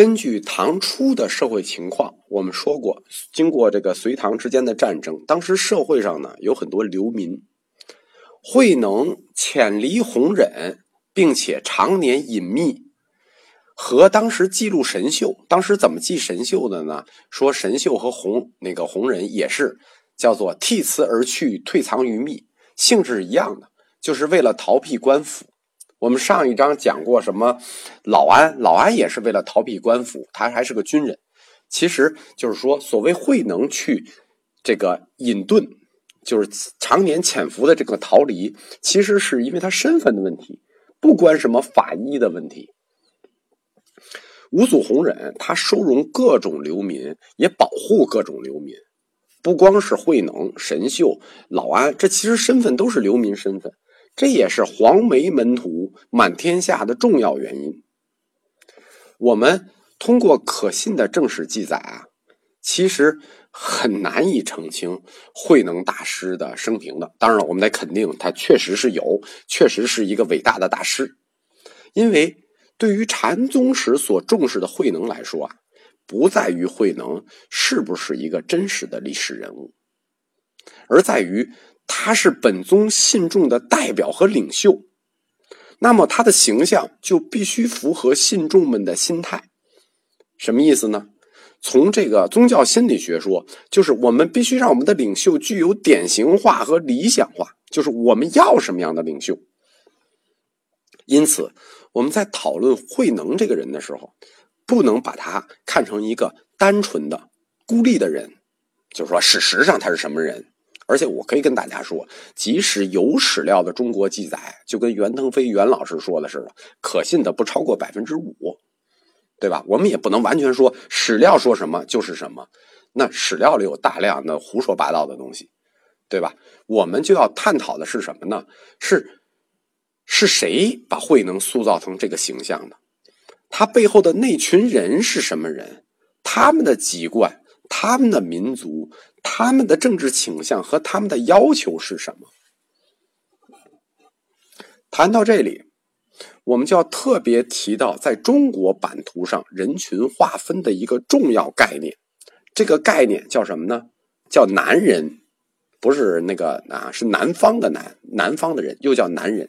根据唐初的社会情况，我们说过，经过这个隋唐之间的战争，当时社会上呢有很多流民，慧能潜离弘忍，并且常年隐秘，和当时记录神秀。当时怎么记神秀的呢？说神秀和弘那个弘忍也是叫做替辞而去，退藏于密，性质是一样的，就是为了逃避官府。我们上一章讲过什么？老安，老安也是为了逃避官府，他还是个军人。其实就是说，所谓慧能去这个隐遁，就是常年潜伏的这个逃离，其实是因为他身份的问题，不关什么法医的问题。五祖弘忍他收容各种流民，也保护各种流民，不光是慧能、神秀、老安，这其实身份都是流民身份。这也是黄梅门徒满天下的重要原因。我们通过可信的正史记载啊，其实很难以澄清慧能大师的生平的。当然了，我们得肯定他确实是有，确实是一个伟大的大师。因为对于禅宗时所重视的慧能来说啊，不在于慧能是不是一个真实的历史人物，而在于。他是本宗信众的代表和领袖，那么他的形象就必须符合信众们的心态。什么意思呢？从这个宗教心理学说，就是我们必须让我们的领袖具有典型化和理想化，就是我们要什么样的领袖。因此，我们在讨论慧能这个人的时候，不能把他看成一个单纯的孤立的人，就是说，事实上他是什么人。而且我可以跟大家说，即使有史料的中国记载，就跟袁腾飞袁老师说的似的，可信的不超过百分之五，对吧？我们也不能完全说史料说什么就是什么，那史料里有大量的胡说八道的东西，对吧？我们就要探讨的是什么呢？是是谁把慧能塑造成这个形象的？他背后的那群人是什么人？他们的籍贯，他们的民族。他们的政治倾向和他们的要求是什么？谈到这里，我们就要特别提到在中国版图上人群划分的一个重要概念。这个概念叫什么呢？叫男人，不是那个啊，是南方的南，南方的人又叫男人。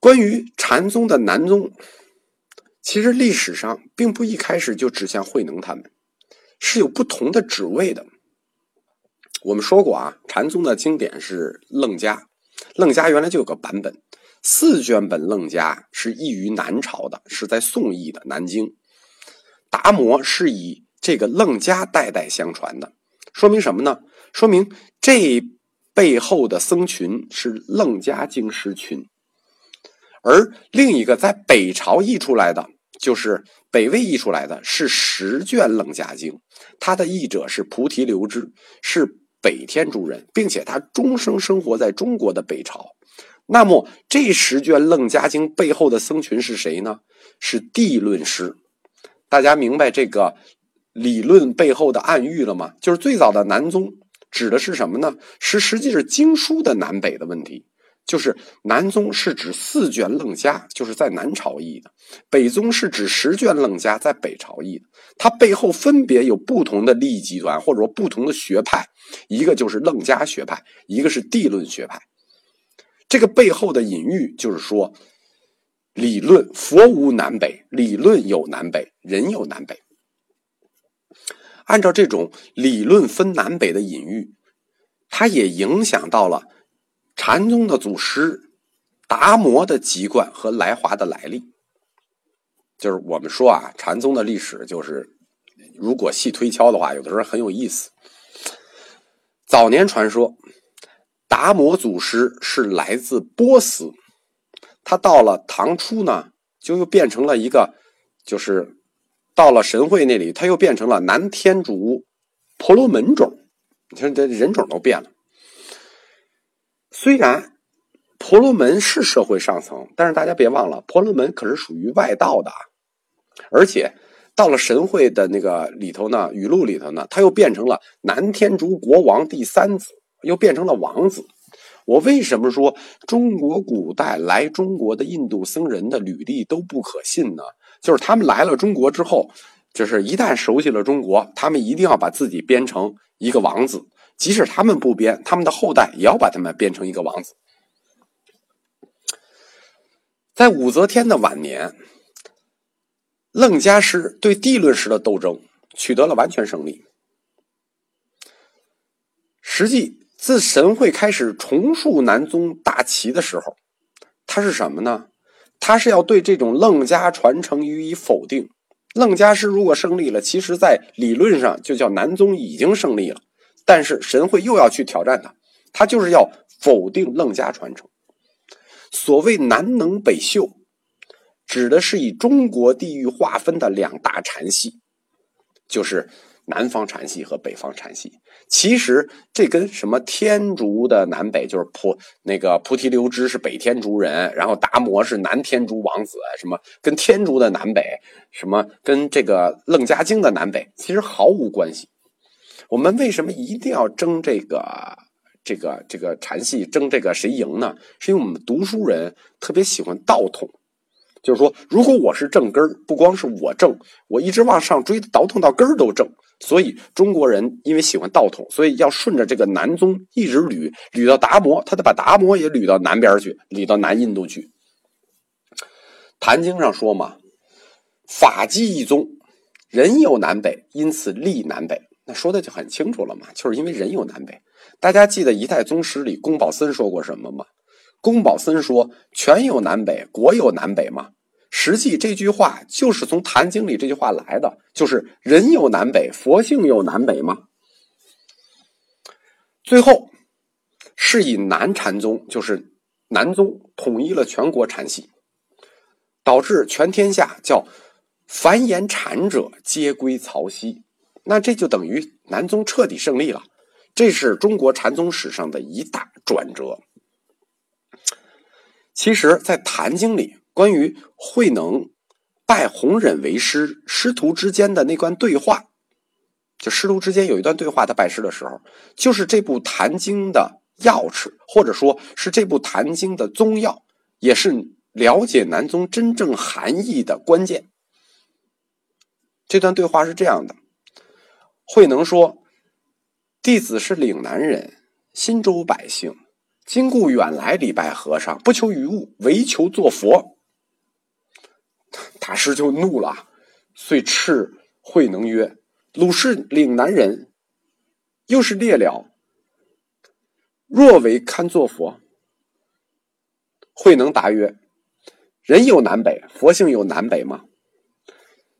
关于禅宗的南宗，其实历史上并不一开始就指向慧能他们。是有不同的职位的。我们说过啊，禅宗的经典是《楞伽》，《楞伽》原来就有个版本，四卷本《楞伽》是译于南朝的，是在宋译的南京。达摩是以这个《楞伽》代代相传的，说明什么呢？说明这背后的僧群是《楞伽经》师群，而另一个在北朝译出来的。就是北魏译出来的是十卷《楞伽经》，他的译者是菩提流支，是北天竺人，并且他终生生活在中国的北朝。那么这十卷《楞伽经》背后的僧群是谁呢？是地论师。大家明白这个理论背后的暗喻了吗？就是最早的南宗指的是什么呢？是实际是经书的南北的问题。就是南宗是指四卷楞伽，就是在南朝译的；北宗是指十卷楞伽，在北朝译的。它背后分别有不同的利益集团，或者说不同的学派，一个就是楞伽学派，一个是地论学派。这个背后的隐喻就是说，理论佛无南北，理论有南北，人有南北。按照这种理论分南北的隐喻，它也影响到了。禅宗的祖师达摩的籍贯和来华的来历，就是我们说啊，禅宗的历史就是，如果细推敲的话，有的时候很有意思。早年传说，达摩祖师是来自波斯，他到了唐初呢，就又变成了一个，就是到了神会那里，他又变成了南天竺婆罗门种，你看这人种都变了。虽然婆罗门是社会上层，但是大家别忘了，婆罗门可是属于外道的，而且到了神会的那个里头呢，语录里头呢，他又变成了南天竺国王第三子，又变成了王子。我为什么说中国古代来中国的印度僧人的履历都不可信呢？就是他们来了中国之后，就是一旦熟悉了中国，他们一定要把自己编成一个王子，即使他们不编，他们的后代也要把他们编成一个王子。在武则天的晚年，楞家师对地论师的斗争取得了完全胜利。实际自神会开始重塑南宗大旗的时候，他是什么呢？他是要对这种楞家传承予以否定。楞家师如果胜利了，其实在理论上就叫南宗已经胜利了。但是神会又要去挑战他，他就是要否定楞伽传承。所谓南能北秀，指的是以中国地域划分的两大禅系，就是南方禅系和北方禅系。其实这跟什么天竺的南北，就是菩那个菩提流支是北天竺人，然后达摩是南天竺王子，什么跟天竺的南北，什么跟这个楞伽经的南北，其实毫无关系。我们为什么一定要争这个？这个这个禅系争这个谁赢呢？是因为我们读书人特别喜欢道统，就是说，如果我是正根儿，不光是我正，我一直往上追，倒腾到根儿都正。所以中国人因为喜欢道统，所以要顺着这个南宗一直捋捋到达摩，他得把达摩也捋到南边去，捋到南印度去。坛经上说嘛，法纪一宗，人有南北，因此立南北。那说的就很清楚了嘛，就是因为人有南北。大家记得一代宗师里宫保森说过什么吗？宫保森说：“权有南北，国有南北嘛。”实际这句话就是从《坛经》里这句话来的，就是人有南北，佛性有南北嘛。最后是以南禅宗，就是南宗统一了全国禅系，导致全天下叫凡言禅者皆归曹溪。那这就等于南宗彻底胜利了。这是中国禅宗史上的一大转折。其实，在《坛经》里，关于慧能拜弘忍为师，师徒之间的那段对话，就师徒之间有一段对话，他拜师的时候，就是这部《坛经》的钥匙，或者说是这部《坛经》的宗要，也是了解南宗真正含义的关键。这段对话是这样的：慧能说。弟子是岭南人，新州百姓，今故远来礼拜和尚，不求于物，唯求做佛。大师就怒了，遂斥慧能曰：“鲁是岭南人，又是列了，若为堪作佛？”慧能答曰：“人有南北，佛性有南北吗？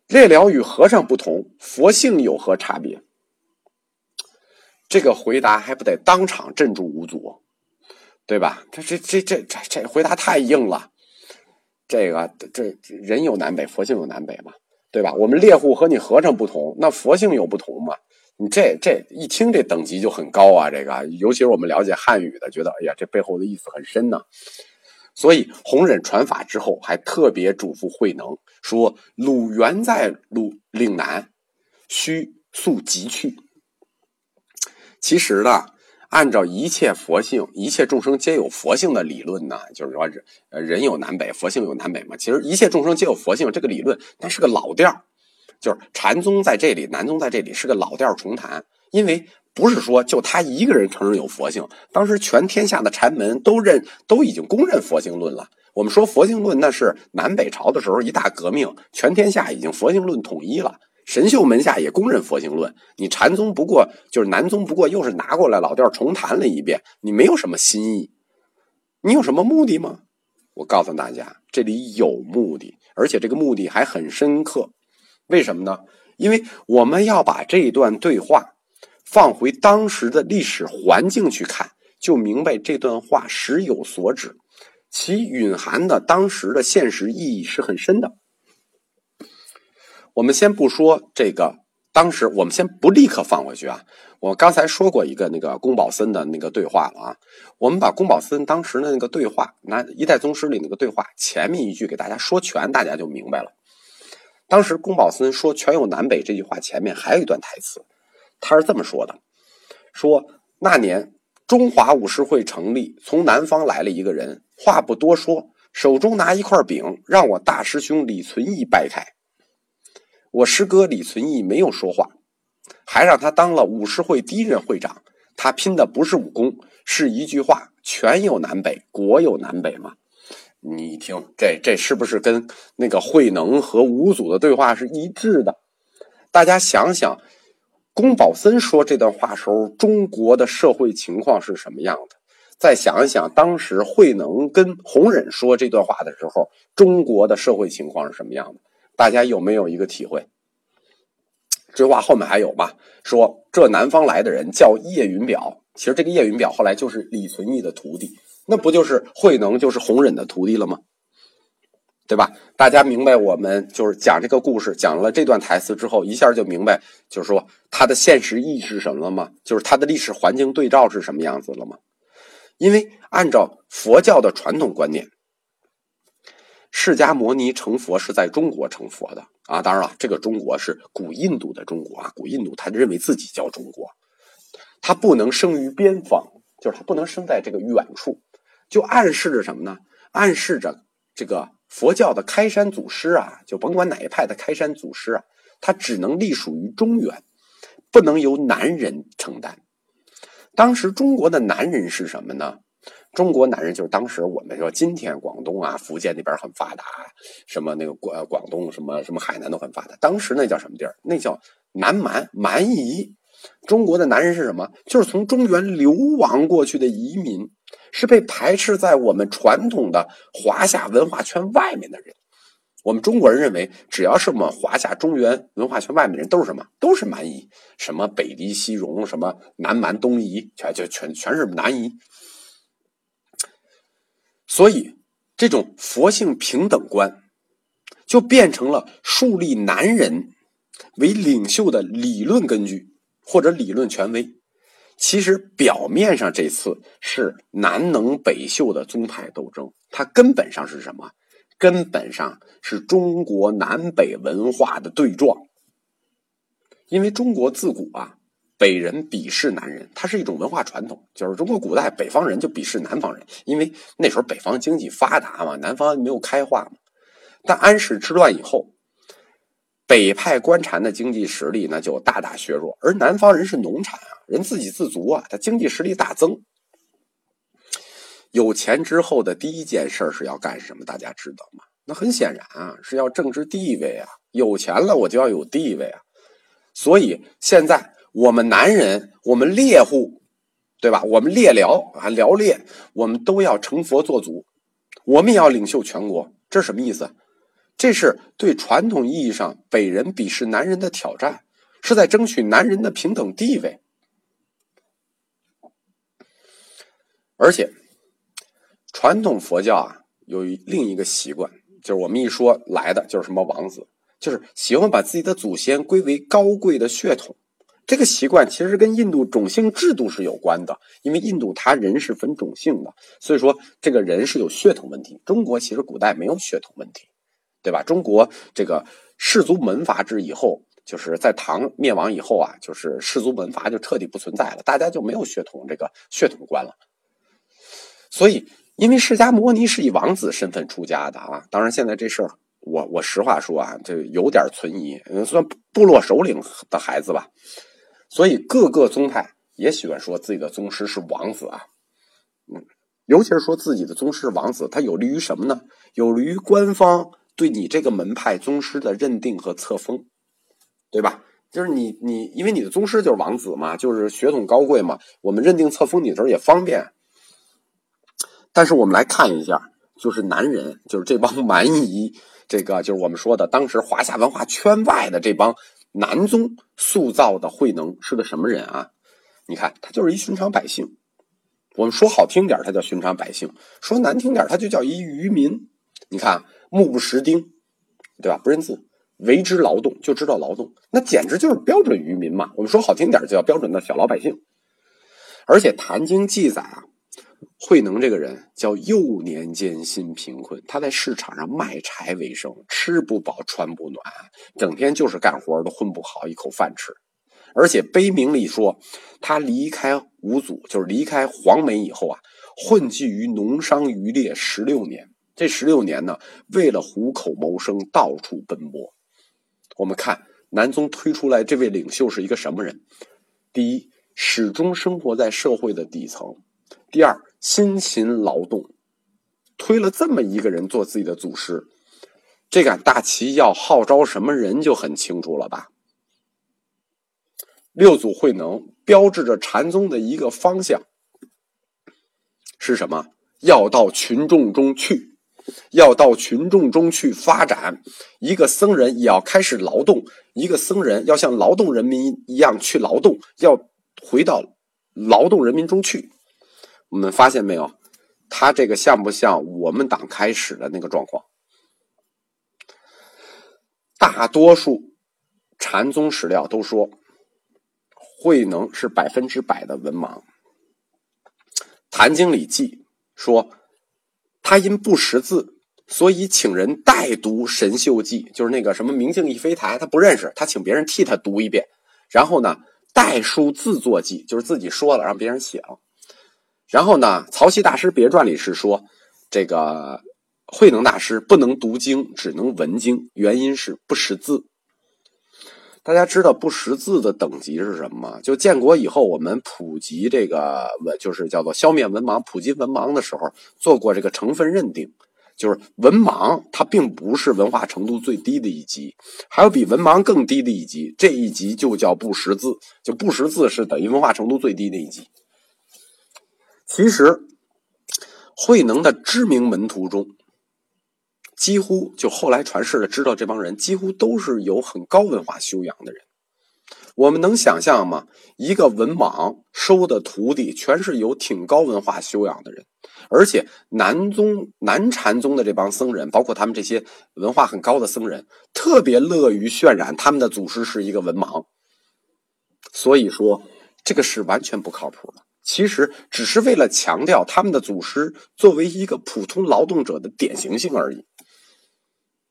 列辽与和尚不同，佛性有何差别？”这个回答还不得当场镇住五祖，对吧？这这这这这这回答太硬了。这个这人有南北，佛性有南北嘛，对吧？我们猎户和你和尚不同，那佛性有不同嘛？你这这一听这等级就很高啊！这个，尤其是我们了解汉语的，觉得哎呀，这背后的意思很深呢。所以弘忍传法之后，还特别嘱咐慧能说：“鲁原在鲁岭南，须速即去。”其实呢，按照一切佛性、一切众生皆有佛性的理论呢，就是说，呃，人有南北，佛性有南北嘛。其实一切众生皆有佛性这个理论，那是个老调就是禅宗在这里，南宗在这里是个老调重弹。因为不是说就他一个人承认有佛性，当时全天下的禅门都认，都已经公认佛性论了。我们说佛性论，那是南北朝的时候一大革命，全天下已经佛性论统一了。神秀门下也公认佛性论，你禅宗不过就是南宗不过又是拿过来老调重弹了一遍，你没有什么新意，你有什么目的吗？我告诉大家，这里有目的，而且这个目的还很深刻。为什么呢？因为我们要把这一段对话放回当时的历史环境去看，就明白这段话实有所指，其蕴含的当时的现实意义是很深的。我们先不说这个，当时我们先不立刻放回去啊。我刚才说过一个那个宫保森的那个对话了啊。我们把宫保森当时的那个对话，那一代宗师里那个对话前面一句给大家说全，大家就明白了。当时宫保森说“全有南北”这句话前面还有一段台词，他是这么说的：说那年中华武士会成立，从南方来了一个人，话不多说，手中拿一块饼，让我大师兄李存义掰开。我师哥李存义没有说话，还让他当了武士会第一任会长。他拼的不是武功，是一句话：权有南北，国有南北嘛。你听，这这是不是跟那个慧能和五祖的对话是一致的？大家想想，宫保森说这段话时候，中国的社会情况是什么样的？再想一想，当时慧能跟弘忍说这段话的时候，中国的社会情况是什么样的？大家有没有一个体会？这话后面还有吧？说这南方来的人叫叶云表，其实这个叶云表后来就是李存义的徒弟。那不就是慧能就是弘忍的徒弟了吗？对吧？大家明白我们就是讲这个故事，讲了这段台词之后，一下就明白，就是说他的现实意义是什么了吗？就是他的历史环境对照是什么样子了吗？因为按照佛教的传统观念，释迦牟尼成佛是在中国成佛的啊。当然了，这个中国是古印度的中国啊，古印度他认为自己叫中国，他不能生于边方，就是他不能生在这个远处。就暗示着什么呢？暗示着这个佛教的开山祖师啊，就甭管哪一派的开山祖师啊，他只能隶属于中原，不能由男人承担。当时中国的男人是什么呢？中国男人就是当时我们说今天广东啊、福建那边很发达，什么那个广广东什么什么海南都很发达。当时那叫什么地儿？那叫南蛮蛮夷。中国的男人是什么？就是从中原流亡过去的移民。是被排斥在我们传统的华夏文化圈外面的人。我们中国人认为，只要是我们华夏中原文化圈外面的人，都是什么？都是蛮夷。什么北狄、西戎，什么南蛮、东夷，全就全全是南夷。所以，这种佛性平等观，就变成了树立男人为领袖的理论根据或者理论权威。其实表面上这次是南能北秀的宗派斗争，它根本上是什么？根本上是中国南北文化的对撞。因为中国自古啊，北人鄙视南人，它是一种文化传统，就是中国古代北方人就鄙视南方人，因为那时候北方经济发达嘛，南方没有开化嘛。但安史之乱以后。北派官禅的经济实力呢就大大削弱，而南方人是农产啊，人自给自足啊，他经济实力大增。有钱之后的第一件事是要干什么？大家知道吗？那很显然啊，是要政治地位啊。有钱了，我就要有地位啊。所以现在我们男人，我们猎户，对吧？我们猎辽啊，辽猎，我们都要成佛做祖，我们也要领袖全国。这是什么意思？这是对传统意义上北人鄙视南人的挑战，是在争取男人的平等地位。而且，传统佛教啊，有另一个习惯，就是我们一说来的就是什么王子，就是喜欢把自己的祖先归为高贵的血统。这个习惯其实跟印度种姓制度是有关的，因为印度他人是分种姓的，所以说这个人是有血统问题。中国其实古代没有血统问题。对吧？中国这个氏族门阀制以后，就是在唐灭亡以后啊，就是氏族门阀就彻底不存在了，大家就没有血统这个血统观了。所以，因为释迦牟尼是以王子身份出家的啊，当然现在这事儿，我我实话说啊，这有点存疑，算部落首领的孩子吧。所以各个宗派也喜欢说自己的宗师是王子啊，嗯，尤其是说自己的宗师是王子，它有利于什么呢？有利于官方。对你这个门派宗师的认定和册封，对吧？就是你你，因为你的宗师就是王子嘛，就是血统高贵嘛，我们认定册封你的时候也方便。但是我们来看一下，就是男人，就是这帮蛮夷，这个就是我们说的当时华夏文化圈外的这帮南宗塑造的慧能是个什么人啊？你看，他就是一寻常百姓。我们说好听点他叫寻常百姓；说难听点他就叫一渔民。你看。目不识丁，对吧？不认字，为之劳动，就知道劳动，那简直就是标准渔民嘛。我们说好听点，就叫标准的小老百姓。而且《坛经》记载啊，慧能这个人叫幼年间心贫困，他在市场上卖柴为生，吃不饱穿不暖，整天就是干活都混不好一口饭吃。而且碑铭里说，他离开五祖，就是离开黄梅以后啊，混迹于农商渔猎十六年。这十六年呢，为了糊口谋生，到处奔波。我们看南宗推出来这位领袖是一个什么人？第一，始终生活在社会的底层；第二，辛勤劳动。推了这么一个人做自己的祖师，这杆大旗要号召什么人就很清楚了吧？六祖慧能标志着禅宗的一个方向是什么？要到群众中去。要到群众中去发展，一个僧人也要开始劳动，一个僧人要像劳动人民一样去劳动，要回到劳动人民中去。我们发现没有，他这个像不像我们党开始的那个状况？大多数禅宗史料都说，慧能是百分之百的文盲。《坛经》里记说。他因不识字，所以请人代读《神秀记》，就是那个什么“明镜亦非台”，他不认识，他请别人替他读一遍。然后呢，代书自作记，就是自己说了，让别人写了。然后呢，《曹溪大师别传》里是说，这个慧能大师不能读经，只能闻经，原因是不识字。大家知道不识字的等级是什么吗？就建国以后，我们普及这个文，就是叫做消灭文盲、普及文盲的时候，做过这个成分认定，就是文盲它并不是文化程度最低的一级，还有比文盲更低的一级，这一级就叫不识字，就不识字是等于文化程度最低的一级。其实，慧能的知名门徒中。几乎就后来传世的知道这帮人几乎都是有很高文化修养的人。我们能想象吗？一个文盲收的徒弟全是有挺高文化修养的人，而且南宗南禅宗的这帮僧人，包括他们这些文化很高的僧人，特别乐于渲染他们的祖师是一个文盲。所以说，这个是完全不靠谱的。其实只是为了强调他们的祖师作为一个普通劳动者的典型性而已。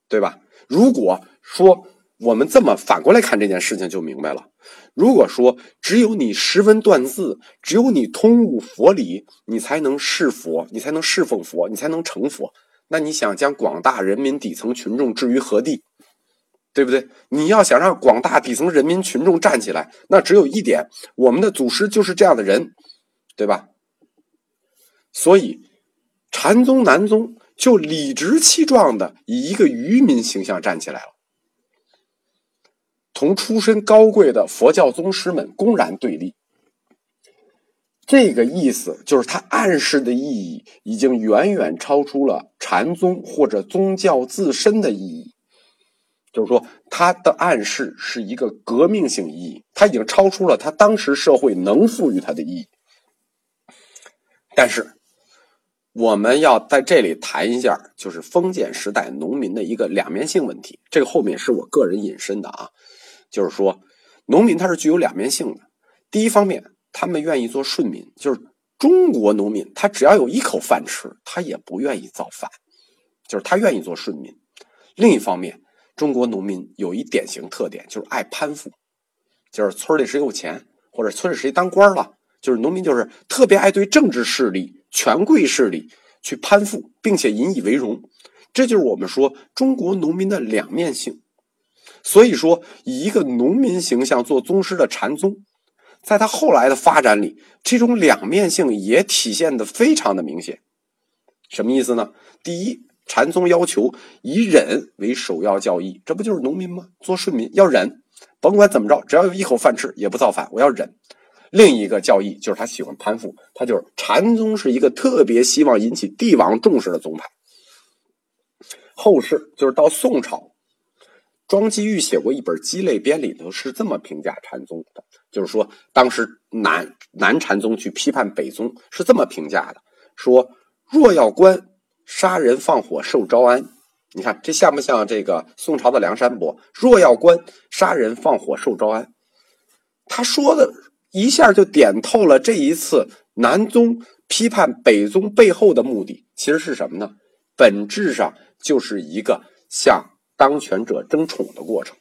对吧？如果说我们这么反过来看这件事情，就明白了。如果说只有你识文断字，只有你通悟佛理，你才能是佛，你才能侍奉佛，你才能成佛。那你想将广大人民底层群众置于何地？对不对？你要想让广大底层人民群众站起来，那只有一点：我们的祖师就是这样的人，对吧？所以，禅宗、南宗。就理直气壮的以一个渔民形象站起来了，同出身高贵的佛教宗师们公然对立。这个意思就是他暗示的意义已经远远超出了禅宗或者宗教自身的意义，就是说他的暗示是一个革命性意义，他已经超出了他当时社会能赋予他的意义，但是。我们要在这里谈一下，就是封建时代农民的一个两面性问题。这个后面是我个人引申的啊，就是说，农民他是具有两面性的。第一方面，他们愿意做顺民，就是中国农民，他只要有一口饭吃，他也不愿意造反，就是他愿意做顺民。另一方面，中国农民有一典型特点，就是爱攀附，就是村里谁有钱，或者村里谁当官了，就是农民就是特别爱对政治势力。权贵势力去攀附，并且引以为荣，这就是我们说中国农民的两面性。所以说，以一个农民形象做宗师的禅宗，在他后来的发展里，这种两面性也体现的非常的明显。什么意思呢？第一，禅宗要求以忍为首要教义，这不就是农民吗？做顺民要忍，甭管怎么着，只要有一口饭吃，也不造反，我要忍。另一个教义就是他喜欢攀附，他就是禅宗是一个特别希望引起帝王重视的宗派。后世就是到宋朝，庄姬玉写过一本《鸡肋编》里头是这么评价禅宗的，就是说当时南南禅宗去批判北宗是这么评价的：说若要官杀人放火受招安，你看这像不像这个宋朝的梁山伯？若要官杀人放火受招安，他说的。一下就点透了这一次南宗批判北宗背后的目的，其实是什么呢？本质上就是一个向当权者争宠的过程。